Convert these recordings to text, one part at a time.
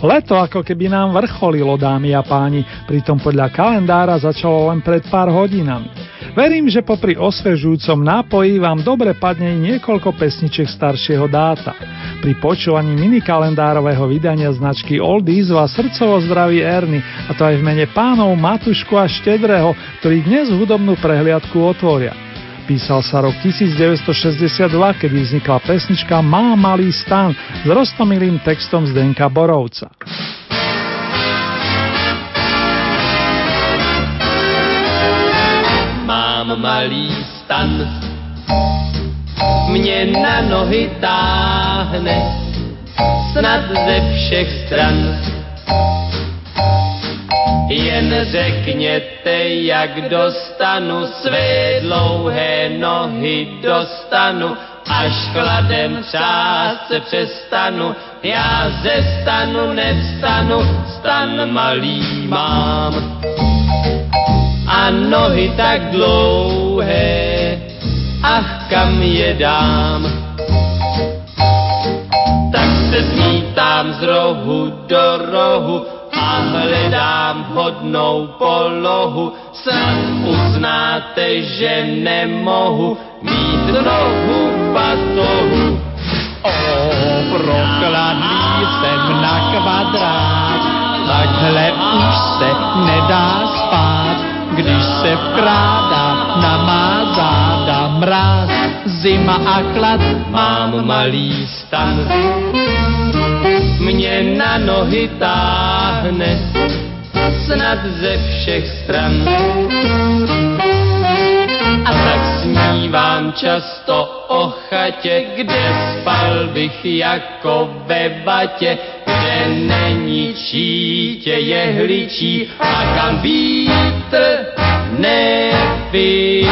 Leto ako keby nám vrcholilo, dámy a páni, pritom podľa kalendára začalo len pred pár hodinami. Verím, že popri osvežujúcom nápoji vám dobre padne niekoľko pesniček staršieho dáta. Pri počúvaní minikalendárového vydania značky Oldies vás srdcovo zdraví Erny, a to aj v mene pánov Matušku a Štedrého, ktorí dnes hudobnú prehliadku otvoria. Písal sa rok 1962, kedy vznikla pesnička Má malý stan s roztomilým textom Zdenka Borovca. Mám malý stan, mě na nohy táhne, snad ze všech stran. Jen řekněte, jak dostanu své dlouhé nohy dostanu, až chladem třást se přestanu, já ze stanu nevstanu, stan malý mám. A nohy tak dlouhé, ach kam je dám. Se zmítám z rohu do rohu a hledám vhodnou polohu. Snad uznáte, že nemohu mít nohu batohu. O, prokladný jsem na kvadrát, takhle už se nedá spát, když se vkrádá na má záda mráz, zima a klad, mám malý stan. Mě na nohy táhne, snad ze všech stran. A tak snívám často o chatě, kde spal bych jako ve batě, kde není čítě jehličí a kam vítr nevyčí.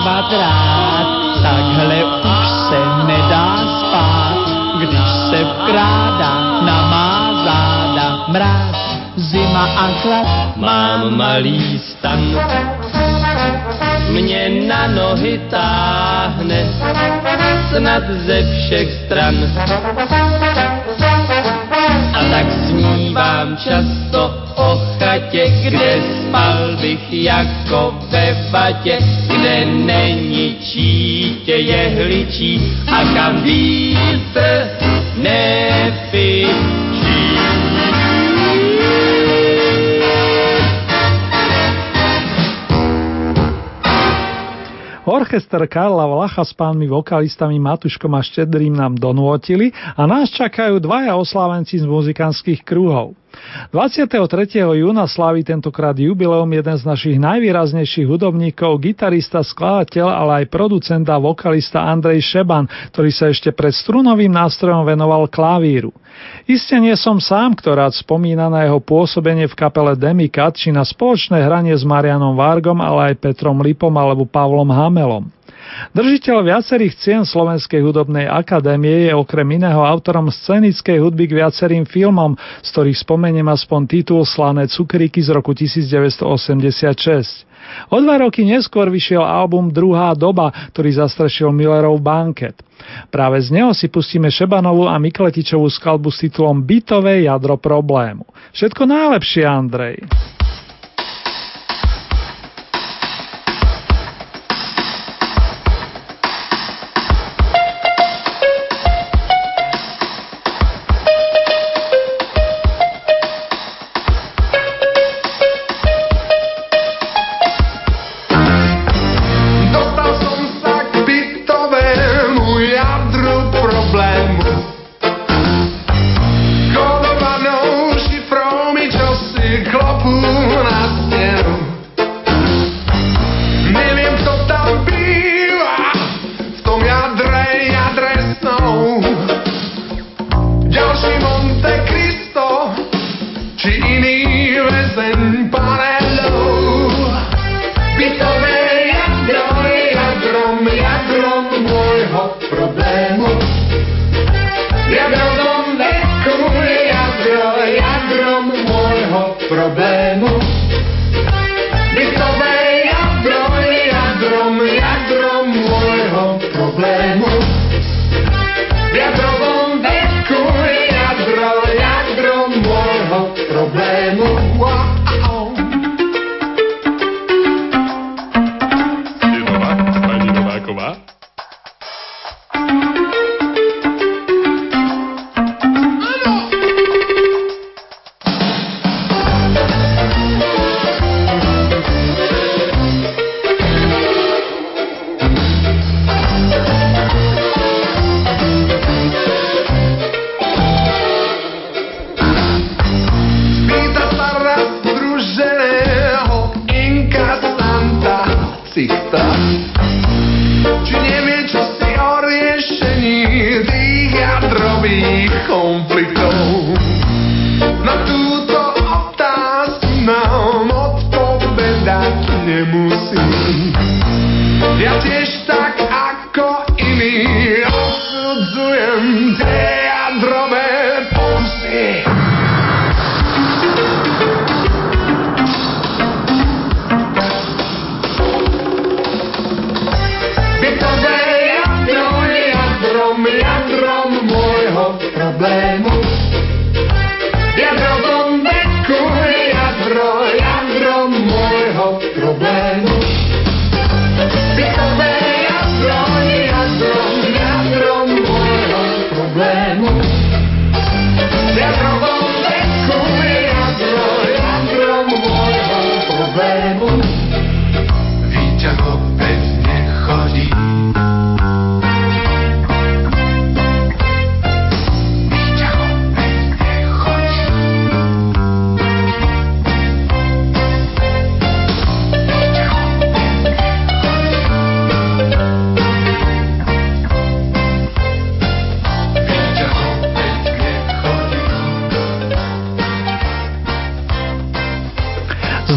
dvakrát, takhle už se nedá spát, když se vkrádá na má záda mráz, zima a chlad. Mám malý stan, mě na nohy táhne, snad ze všech stran. A tak snívám často o chatě, kde Orchester Karla Vlacha s pánmi vokalistami Matuškom a Štedrým nám donútili a nás čakajú dvaja oslávenci z muzikantských kruhov. 23. júna slaví tentokrát jubileum jeden z našich najvýraznejších hudobníkov, gitarista, skladateľ, ale aj producent a vokalista Andrej Šeban, ktorý sa ešte pred strunovým nástrojom venoval klavíru. Iste nie som sám, kto rád spomína na jeho pôsobenie v kapele Demikat či na spoločné hranie s Marianom Vargom, ale aj Petrom Lipom alebo Pavlom Hamelom. Držiteľ viacerých cien Slovenskej hudobnej akadémie je okrem iného autorom scenickej hudby k viacerým filmom, z ktorých spomeniem aspoň titul Slané cukríky z roku 1986. O dva roky neskôr vyšiel album Druhá doba, ktorý zastrešil Millerov banket. Práve z neho si pustíme Šebanovú a Mikletičovú skladbu s titulom Bytové jadro problému. Všetko najlepšie, Andrej.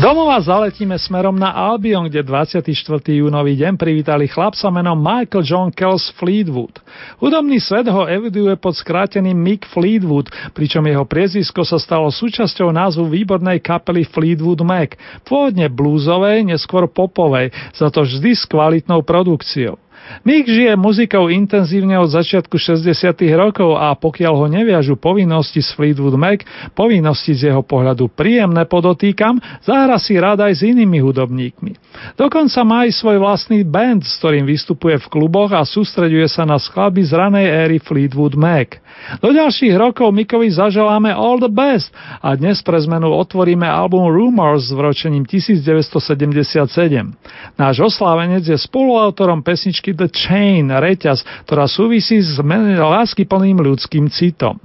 Domova zaletíme smerom na Albion, kde 24. júnový deň privítali chlapca menom Michael John Kells Fleetwood. Hudobný svet ho eviduje pod skráteným Mick Fleetwood, pričom jeho priezvisko sa stalo súčasťou názvu výbornej kapely Fleetwood Mac, pôvodne bluesovej, neskôr popovej, za to vždy s kvalitnou produkciou. Mick žije muzikou intenzívne od začiatku 60. rokov a pokiaľ ho neviažu povinnosti z Fleetwood Mac, povinnosti z jeho pohľadu príjemné podotýkam, zahra si rád aj s inými hudobníkmi. Dokonca má aj svoj vlastný band, s ktorým vystupuje v kluboch a sústreďuje sa na skladby z ranej éry Fleetwood Mac. Do ďalších rokov Mikovi zaželáme all the best a dnes pre zmenu otvoríme album Rumors s vročením 1977. Náš oslávenec je spoluautorom pesničky The Chain, reťaz, ktorá súvisí s láskyplným ľudským citom.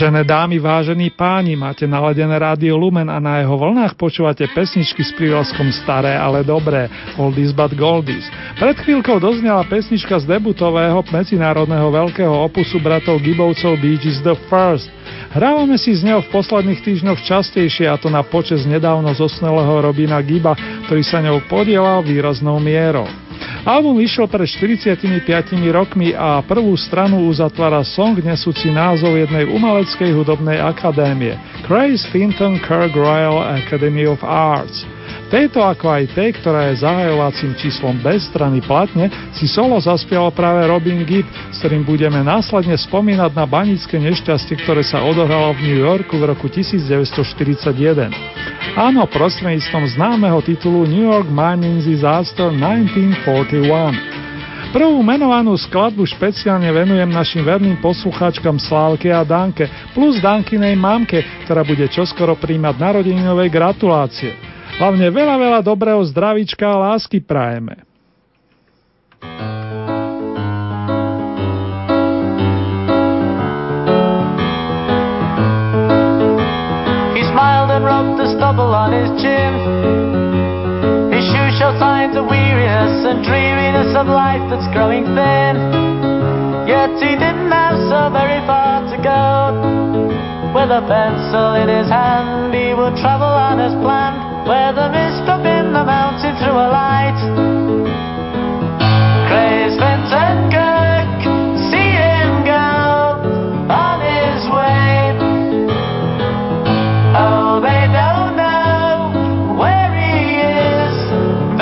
Vážené dámy, vážení páni, máte naladené rádio Lumen a na jeho vlnách počúvate pesničky s prívlaskom Staré, ale dobré, Oldies but Goldies. Pred chvíľkou doznala pesnička z debutového medzinárodného veľkého opusu bratov Gibovcov Beach is the First. Hrávame si z neho v posledných týždňoch častejšie a to na počas nedávno zosnelého Robina Giba, ktorý sa ňou podielal výraznou mierou. Album vyšiel pred 45 rokmi a prvú stranu uzatvára song nesúci názov jednej umeleckej hudobnej akadémie Grace Finton Kirk Royal Academy of Arts. Tejto ako aj tej, ktorá je zahajovacím číslom bez strany platne, si solo zaspieval práve Robin Gibb, s ktorým budeme následne spomínať na banické nešťastie, ktoré sa odohralo v New Yorku v roku 1941. Áno, prostredníctvom známeho titulu New York Mining Disaster 1941. Prvú menovanú skladbu špeciálne venujem našim verným poslucháčkam Slávke a Danke, plus Dankinej mamke, ktorá bude čoskoro príjmať narodeninové gratulácie. Hlavne veľa, veľa dobrého zdravíčka a lásky prajeme. He smiled and rubbed the stubble on his chin. His shoes show signs of weariness and dreariness of life that's growing thin. Yet he didn't have so very far to go. With a pencil in his hand, he would travel on his plan where the mist up in the mountain threw a light. Kirk, see him go on his way. Oh, they don't know where he is.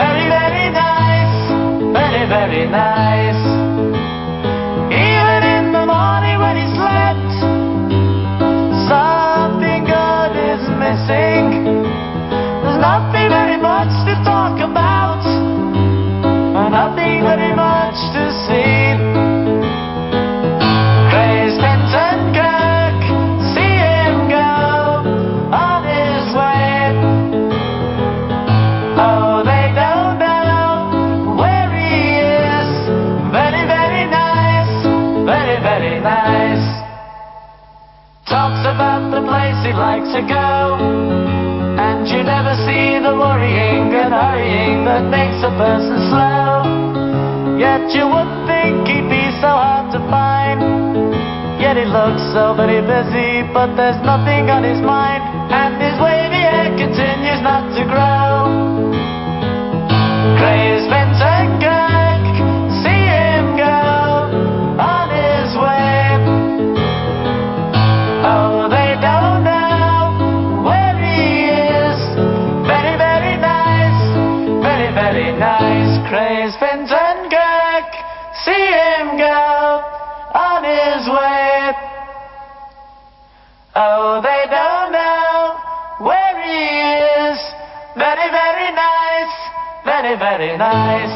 Very, very nice, very, very nice. So very busy, but there's nothing on his mind. And his wavy hair continues not to grow. Vincent Kirk, see him go on his way. Oh, they don't know where he is. Very, very nice, very, very nice. Kirk, see him go on his way. Oh, they don't know where he is. Very, very nice, very, very nice.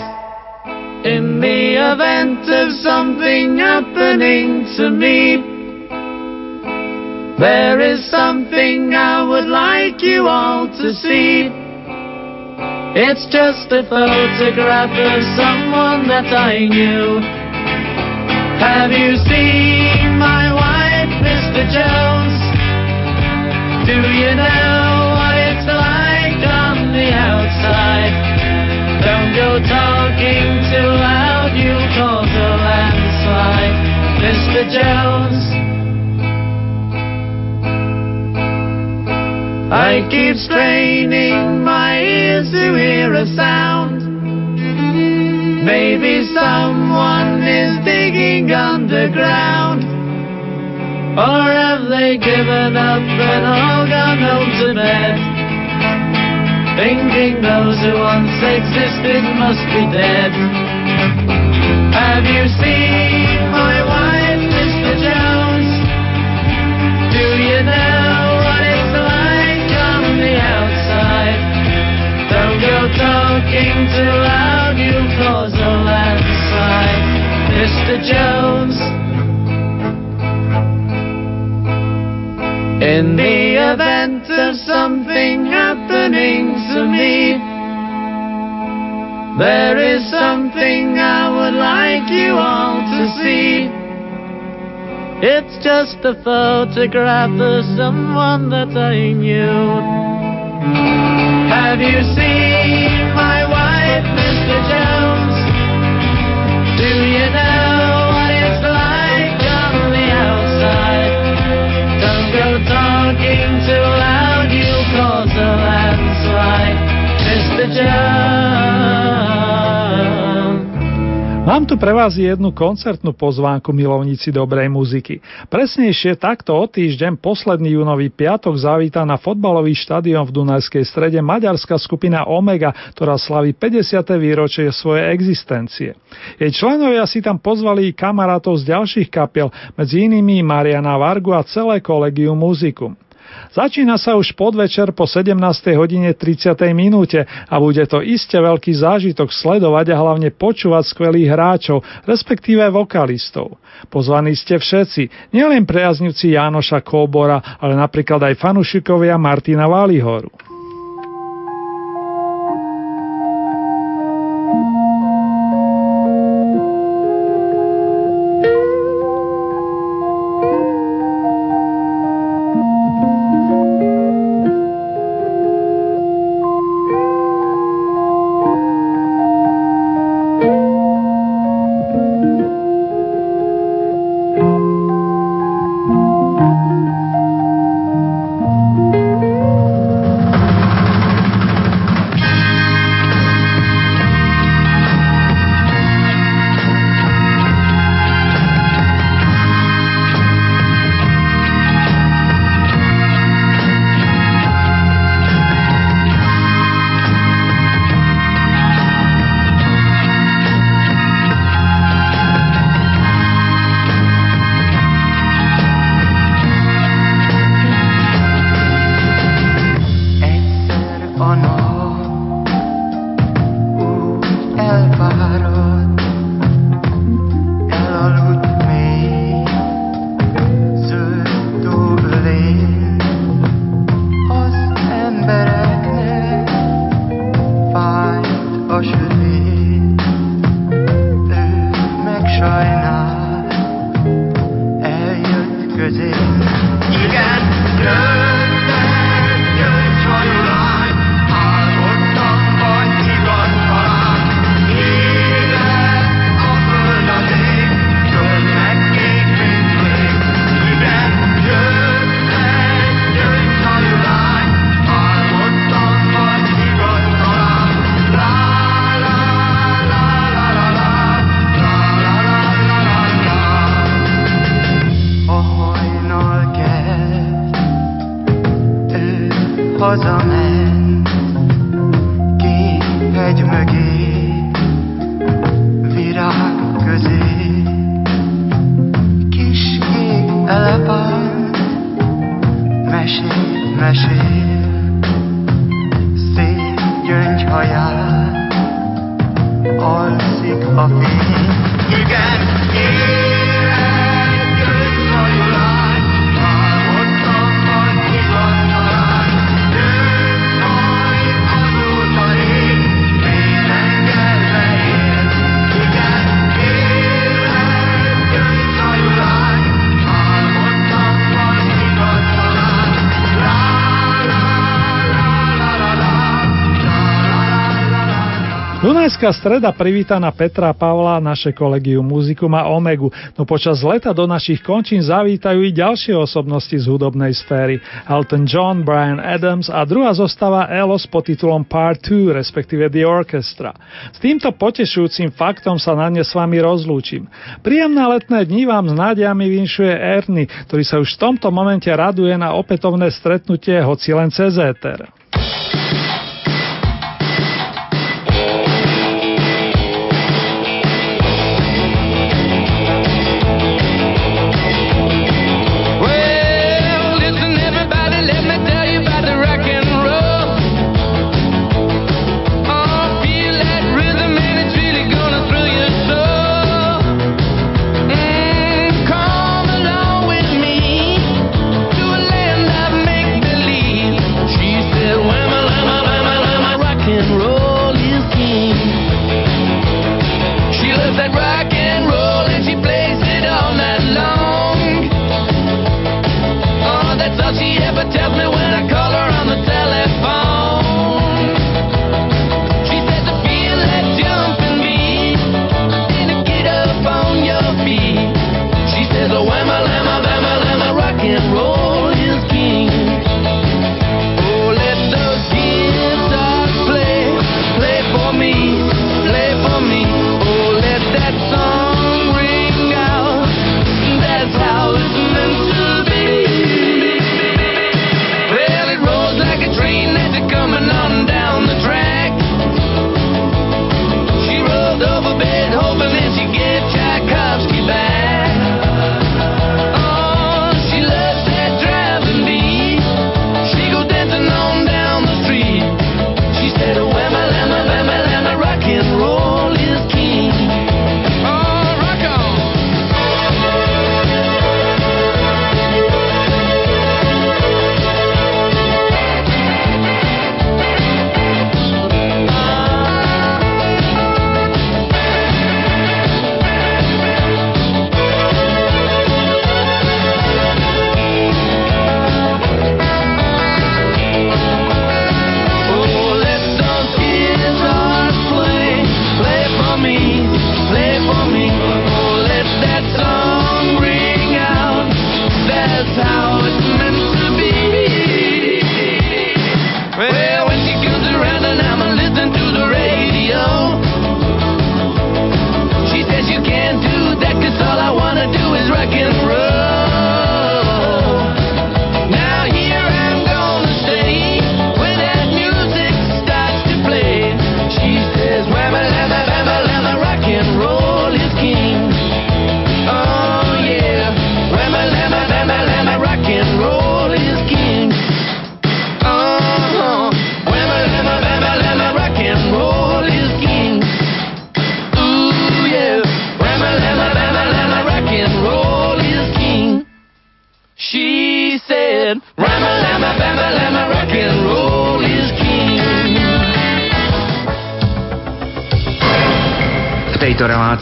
In the event of something happening to me, there is something I would like you all to see. It's just a photograph of someone that I knew. Have you seen my wife, Mr. Jones? Do you know what it's like on the outside? Don't go talking too loud, you'll cause a landslide, Mr. Jones. I keep straining my ears to hear a sound. Maybe someone is digging underground. Or have they given up and all gone home to bed? Thinking those who once existed must be dead. Have you seen my wife, Mr. Jones? Do you know what it's like on the outside? Don't go talking too loud, you'll cause a landslide, Mr. Jones. In the event of something happening to me, there is something I would like you all to see. It's just a photograph of someone that I knew. Have you seen my Mám tu pre vás jednu koncertnú pozvánku milovníci dobrej muziky. Presnejšie takto o týždeň posledný júnový piatok zavíta na fotbalový štadión v Dunajskej strede maďarská skupina Omega, ktorá slaví 50. výročie svojej existencie. Jej členovia si tam pozvali kamarátov z ďalších kapiel, medzi inými Mariana Vargu a celé kolegium muzikum. Začína sa už podvečer po 17. hodine 30. minúte a bude to iste veľký zážitok sledovať a hlavne počúvať skvelých hráčov, respektíve vokalistov. Pozvaní ste všetci, nielen priaznivci Jánoša Kóbora, ale napríklad aj fanušikovia Martina Válihoru. Dunajská streda privíta na Petra Pavla, naše kolegium muzikum a Omegu, no počas leta do našich končín zavítajú i ďalšie osobnosti z hudobnej sféry. Elton John, Brian Adams a druhá zostava Elo s podtitulom Part 2, respektíve The Orchestra. S týmto potešujúcim faktom sa na dnes s vami rozlúčim. Príjemné letné dní vám s nádiami vinšuje Erny, ktorý sa už v tomto momente raduje na opätovné stretnutie hoci len cez éter.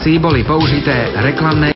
Relácii boli použité reklamné